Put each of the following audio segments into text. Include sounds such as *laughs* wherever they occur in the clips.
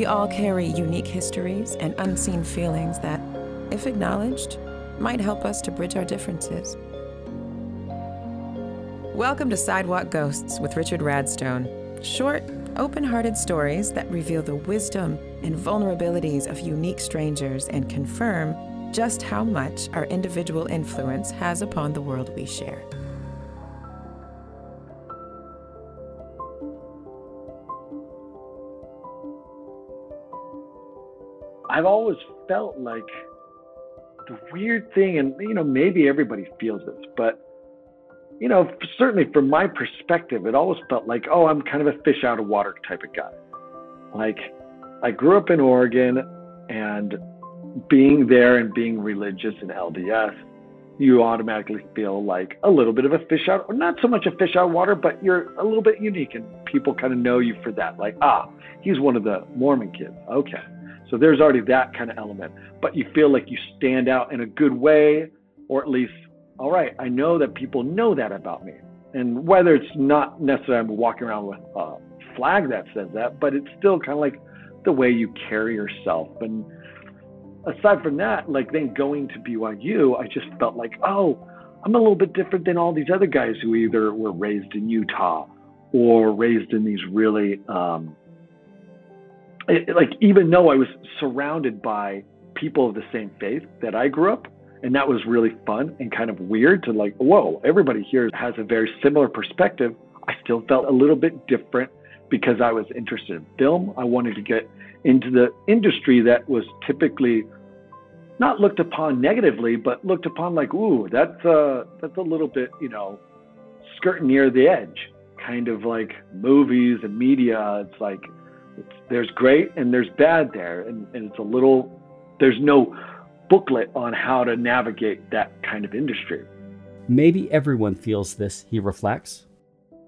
We all carry unique histories and unseen feelings that, if acknowledged, might help us to bridge our differences. Welcome to Sidewalk Ghosts with Richard Radstone. Short, open hearted stories that reveal the wisdom and vulnerabilities of unique strangers and confirm just how much our individual influence has upon the world we share. I've always felt like the weird thing, and you know, maybe everybody feels this, but you know, certainly from my perspective, it always felt like, oh, I'm kind of a fish out of water type of guy. Like, I grew up in Oregon, and being there and being religious in LDS, you automatically feel like a little bit of a fish out, or not so much a fish out of water, but you're a little bit unique, and people kind of know you for that. Like, ah, he's one of the Mormon kids. Okay. So there's already that kind of element, but you feel like you stand out in a good way, or at least, all right, I know that people know that about me. And whether it's not necessarily I'm walking around with a flag that says that, but it's still kind of like the way you carry yourself. And aside from that, like then going to BYU, I just felt like, oh, I'm a little bit different than all these other guys who either were raised in Utah or raised in these really um, it, like even though I was surrounded by people of the same faith that I grew up, and that was really fun and kind of weird to like, whoa, everybody here has a very similar perspective. I still felt a little bit different because I was interested in film. I wanted to get into the industry that was typically not looked upon negatively, but looked upon like, ooh, that's uh that's a little bit, you know, skirting near the edge, kind of like movies and media. It's like it's, there's great and there's bad there, and, and it's a little. There's no booklet on how to navigate that kind of industry. Maybe everyone feels this, he reflects.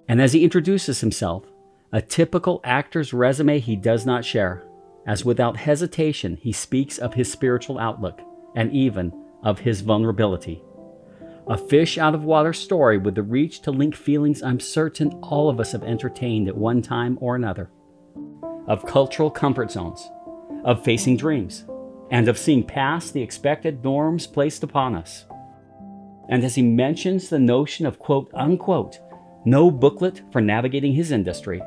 And as he introduces himself, a typical actor's resume he does not share, as without hesitation he speaks of his spiritual outlook and even of his vulnerability. A fish out of water story with the reach to link feelings I'm certain all of us have entertained at one time or another of cultural comfort zones, of facing dreams, and of seeing past the expected norms placed upon us. And as he mentions the notion of quote unquote, no booklet for navigating his industry,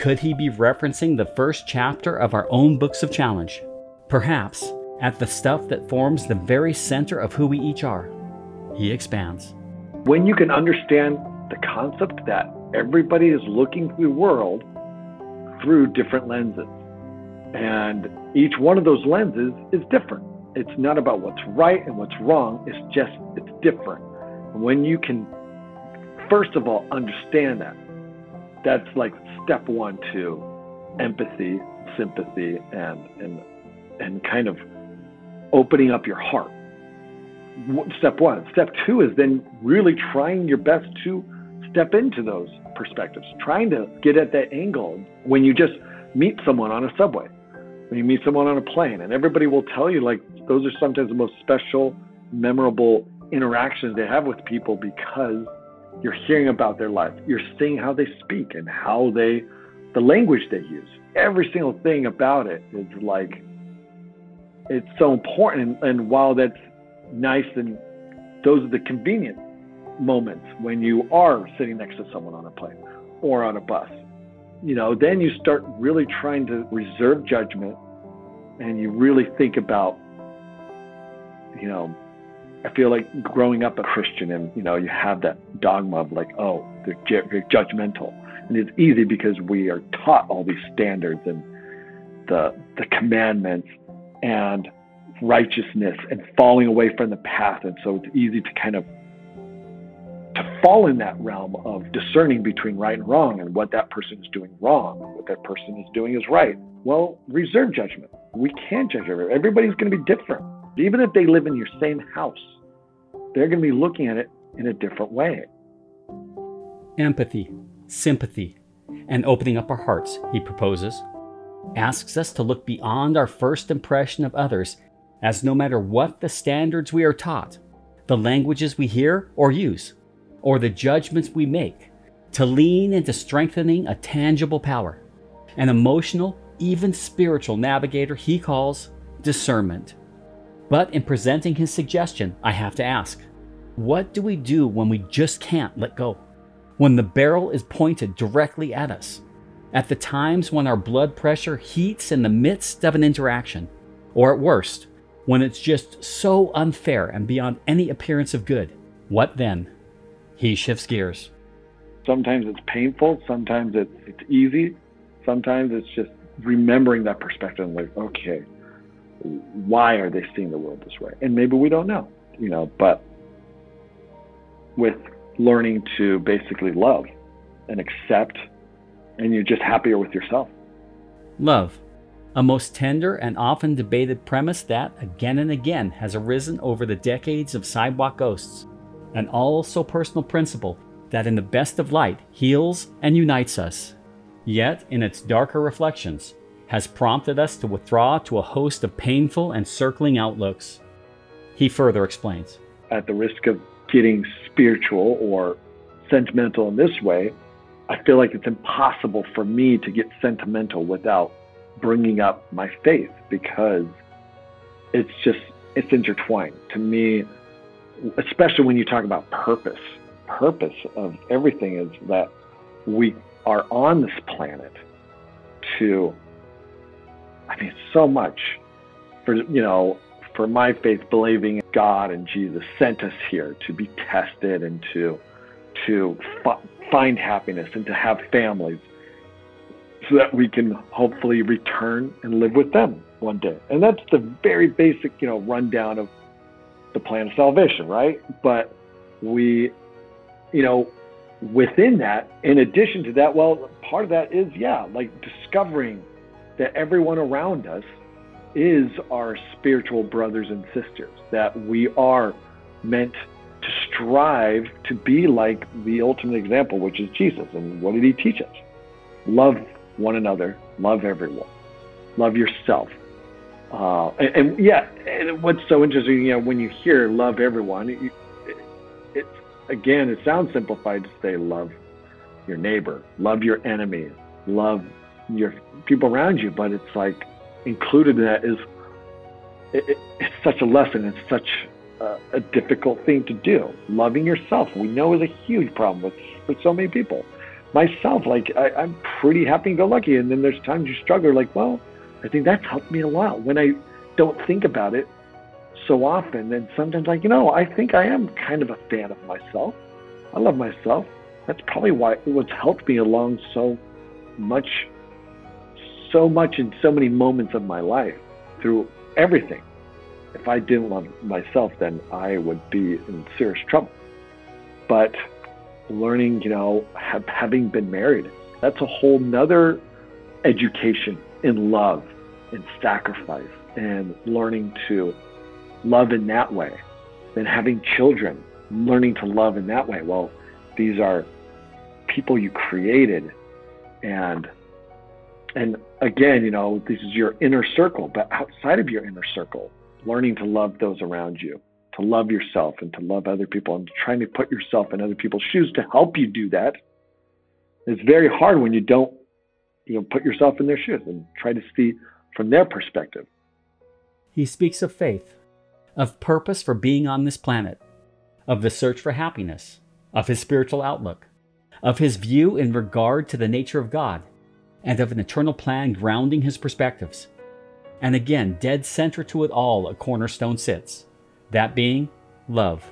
could he be referencing the first chapter of our own books of challenge? Perhaps at the stuff that forms the very center of who we each are. He expands. When you can understand the concept that everybody is looking through the world through different lenses. And each one of those lenses is different. It's not about what's right and what's wrong, it's just, it's different. And when you can, first of all, understand that, that's like step one to empathy, sympathy, and, and, and kind of opening up your heart. Step one. Step two is then really trying your best to step into those perspectives, trying to get at that angle when you just meet someone on a subway, when you meet someone on a plane, and everybody will tell you like those are sometimes the most special, memorable interactions they have with people because you're hearing about their life, you're seeing how they speak and how they, the language they use. Every single thing about it is like, it's so important. And while that's nice and those are the convenient moments when you are sitting next to someone on a plane or on a bus. You know, then you start really trying to reserve judgment and you really think about, you know, I feel like growing up a Christian and, you know, you have that dogma of like, oh, they're, they're judgmental. And it's easy because we are taught all these standards and the, the commandments and righteousness and falling away from the path. And so it's easy to kind of to fall in that realm of discerning between right and wrong and what that person is doing wrong, what that person is doing is right. Well, reserve judgment. We can't judge everybody. Everybody's going to be different. Even if they live in your same house, they're going to be looking at it in a different way. Empathy, sympathy, and opening up our hearts, he proposes, asks us to look beyond our first impression of others, as no matter what the standards we are taught, the languages we hear or use, or the judgments we make to lean into strengthening a tangible power, an emotional even spiritual navigator he calls discernment. But in presenting his suggestion, I have to ask what do we do when we just can't let go? When the barrel is pointed directly at us? At the times when our blood pressure heats in the midst of an interaction? Or at worst, when it's just so unfair and beyond any appearance of good? What then? He shifts gears. Sometimes it's painful, sometimes it's, it's easy, sometimes it's just remembering that perspective and like, okay, why are they seeing the world this way? And maybe we don't know, you know, but with learning to basically love and accept, and you're just happier with yourself. Love, a most tender and often debated premise that, again and again, has arisen over the decades of sidewalk ghosts, an also personal principle that, in the best of light, heals and unites us. Yet, in its darker reflections, has prompted us to withdraw to a host of painful and circling outlooks. He further explains At the risk of getting spiritual or sentimental in this way, I feel like it's impossible for me to get sentimental without bringing up my faith because it's just it's intertwined to me especially when you talk about purpose purpose of everything is that we are on this planet to I mean so much for you know for my faith believing God and Jesus sent us here to be tested and to to f- find happiness and to have families so that we can hopefully return and live with them one day. And that's the very basic, you know, rundown of the plan of salvation, right? But we, you know, within that, in addition to that, well, part of that is, yeah, like discovering that everyone around us is our spiritual brothers and sisters, that we are meant to strive to be like the ultimate example, which is Jesus. And what did he teach us? Love one another, love everyone, love yourself. Uh, and, and, yeah, and what's so interesting, you know, when you hear love everyone, it, again, it sounds simplified to say love your neighbor, love your enemy, love your people around you, but it's like included in that is it, it's such a lesson. It's such a, a, difficult thing to do. Loving yourself, we know, is a huge problem with with so many people. Myself, like I, I'm pretty happy and go lucky, and then there's times you struggle. Like, well, I think that's helped me a lot when I don't think about it so often. And sometimes, like you know, I think I am kind of a fan of myself. I love myself. That's probably why what's helped me along so much so much in so many moments of my life through everything. If I didn't love myself, then I would be in serious trouble. But learning, you know, have, having been married, that's a whole nother education in love and sacrifice and learning to love in that way. Then having children, learning to love in that way. Well, these are people you created and and again, you know, this is your inner circle, but outside of your inner circle, learning to love those around you, to love yourself and to love other people and trying to put yourself in other people's shoes to help you do that. It's very hard when you don't, you know, put yourself in their shoes and try to see from their perspective. He speaks of faith, of purpose for being on this planet, of the search for happiness, of his spiritual outlook, of his view in regard to the nature of God and of an eternal plan grounding his perspectives. And again, dead center to it all, a cornerstone sits that being love.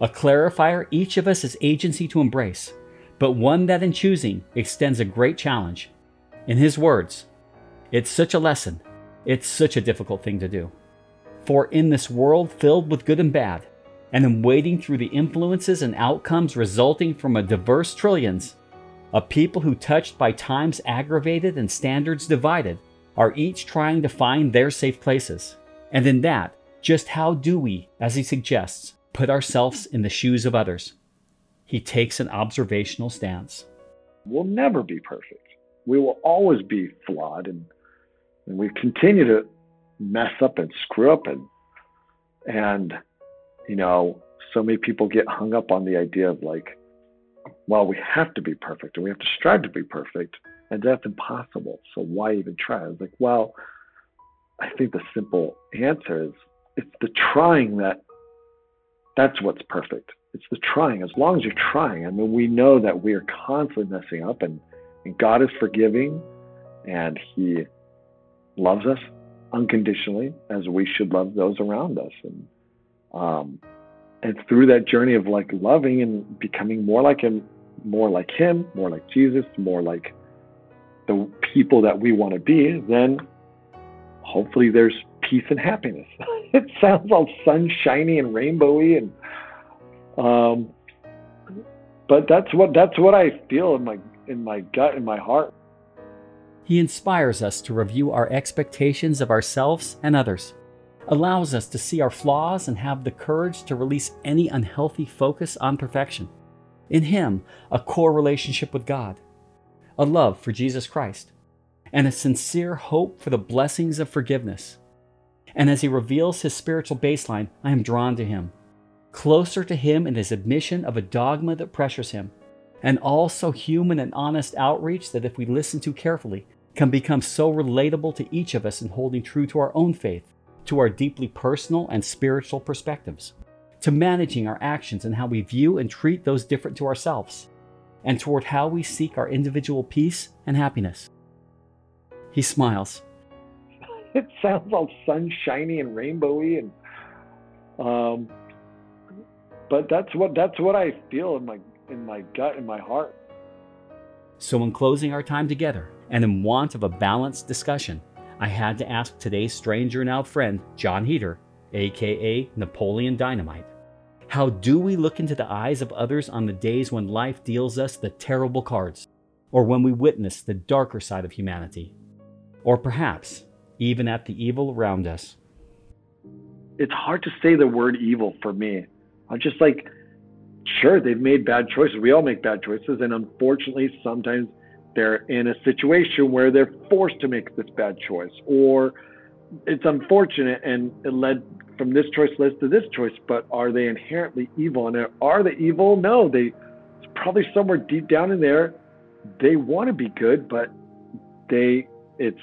A clarifier each of us has agency to embrace, but one that in choosing extends a great challenge. In his words, it's such a lesson, it's such a difficult thing to do. For in this world filled with good and bad, and in wading through the influences and outcomes resulting from a diverse trillions, a people who, touched by times aggravated and standards divided, are each trying to find their safe places. And in that, just how do we, as he suggests, put ourselves in the shoes of others? He takes an observational stance. We'll never be perfect. We will always be flawed and, and we continue to mess up and screw up and and you know, so many people get hung up on the idea of like well, we have to be perfect and we have to strive to be perfect, and that's impossible. So why even try? I was like, well, I think the simple answer is it's the trying that that's what's perfect. It's the trying. As long as you're trying, I mean, we know that we are constantly messing up, and, and God is forgiving, and He loves us unconditionally, as we should love those around us. And um, and through that journey of like loving and becoming more like Him, more like Him, more like Jesus, more like the people that we want to be, then hopefully there's peace and happiness. *laughs* it sounds all sunshiny and rainbowy and um but that's what that's what I feel in my in my gut in my heart. He inspires us to review our expectations of ourselves and others, allows us to see our flaws and have the courage to release any unhealthy focus on perfection. In Him, a core relationship with God, a love for Jesus Christ, and a sincere hope for the blessings of forgiveness. And as He reveals His spiritual baseline, I am drawn to Him, closer to Him in His admission of a dogma that pressures Him, and also human and honest outreach that, if we listen to carefully, can become so relatable to each of us in holding true to our own faith, to our deeply personal and spiritual perspectives, to managing our actions and how we view and treat those different to ourselves, and toward how we seek our individual peace and happiness. He smiles. *laughs* It sounds all sunshiny and rainbowy, and um, but that's what that's what I feel in my in my gut in my heart. So, in closing our time together, and in want of a balanced discussion, I had to ask today's stranger and now friend, Jon Heder, aka Napoleon Dynamite. How do we look into the eyes of others on the days when life deals us the terrible cards, or when we witness the darker side of humanity? Or perhaps even at the evil around us? It's hard to say the word evil for me. I'm just like, sure, they've made bad choices. We all make bad choices. And unfortunately, sometimes they're in a situation where they're forced to make this bad choice, or it's unfortunate and it led from this choice led to this choice. But are they inherently evil? And are they evil? No, they probably somewhere deep down in there they want to be good, but they it's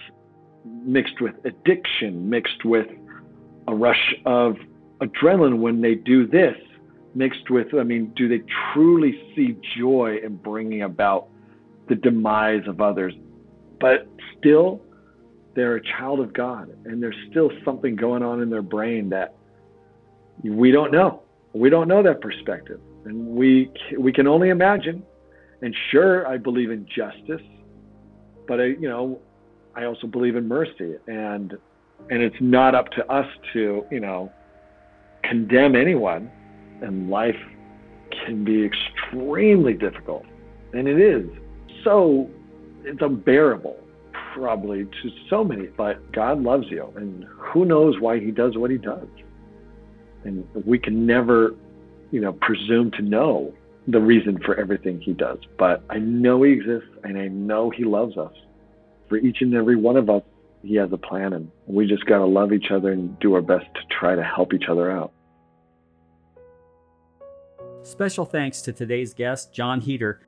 mixed with addiction, mixed with a rush of adrenaline when they do this, mixed with, I mean, do they truly see joy in bringing about the demise of others? But still, they're a child of God, and there's still something going on in their brain that we don't know. We don't know that perspective, and we we can only imagine. And sure, I believe in justice, but I, you know, I also believe in mercy, and and it's not up to us to you know condemn anyone. And life can be extremely difficult, and it is so it's unbearable probably to so many. But God loves you, and who knows why He does what He does, and we can never you know presume to know the reason for everything He does. But I know He exists, and I know He loves us for each and every one of us, He has a plan, and we just got to love each other and do our best to try to help each other out. Special thanks to today's guest, Jon Heder.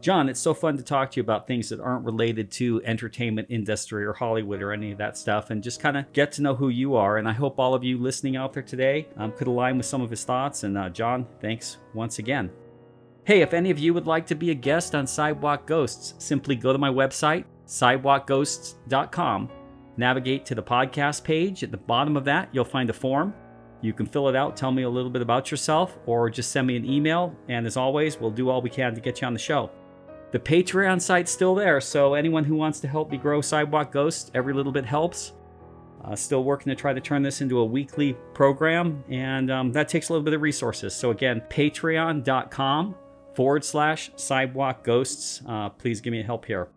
Jon, it's so fun to talk to you about things that aren't related to entertainment industry or Hollywood or any of that stuff, and just kind of get to know who you are. And I hope all of you listening out there today um, could align with some of his thoughts. And uh, Jon, thanks once again. Hey, if any of you would like to be a guest on Sidewalk Ghosts, simply go to my website, sidewalkghosts.com. Navigate to the podcast page. At the bottom of that, you'll find a form. You can fill it out, tell me a little bit about yourself, or just send me an email. And as always, we'll do all we can to get you on the show. The Patreon site's still there, so anyone who wants to help me grow Sidewalk Ghosts, every little bit helps. Uh, still working to try to turn this into a weekly program, and um, that takes a little bit of resources. So, again, patreon.com forward slash sidewalk ghosts. Uh, please give me a help here.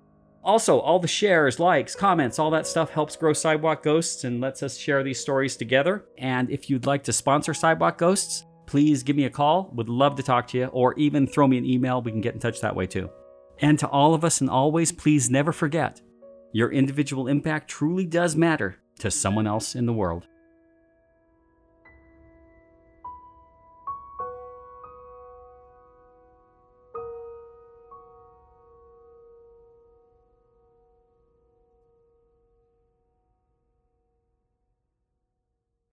Also, all the shares, likes, comments, all that stuff helps grow Sidewalk Ghosts and lets us share these stories together. And if you'd like to sponsor Sidewalk Ghosts, please give me a call. Would love to talk to you, or even throw me an email. We can get in touch that way too. And to all of us, and always, please never forget your individual impact truly does matter to someone else in the world.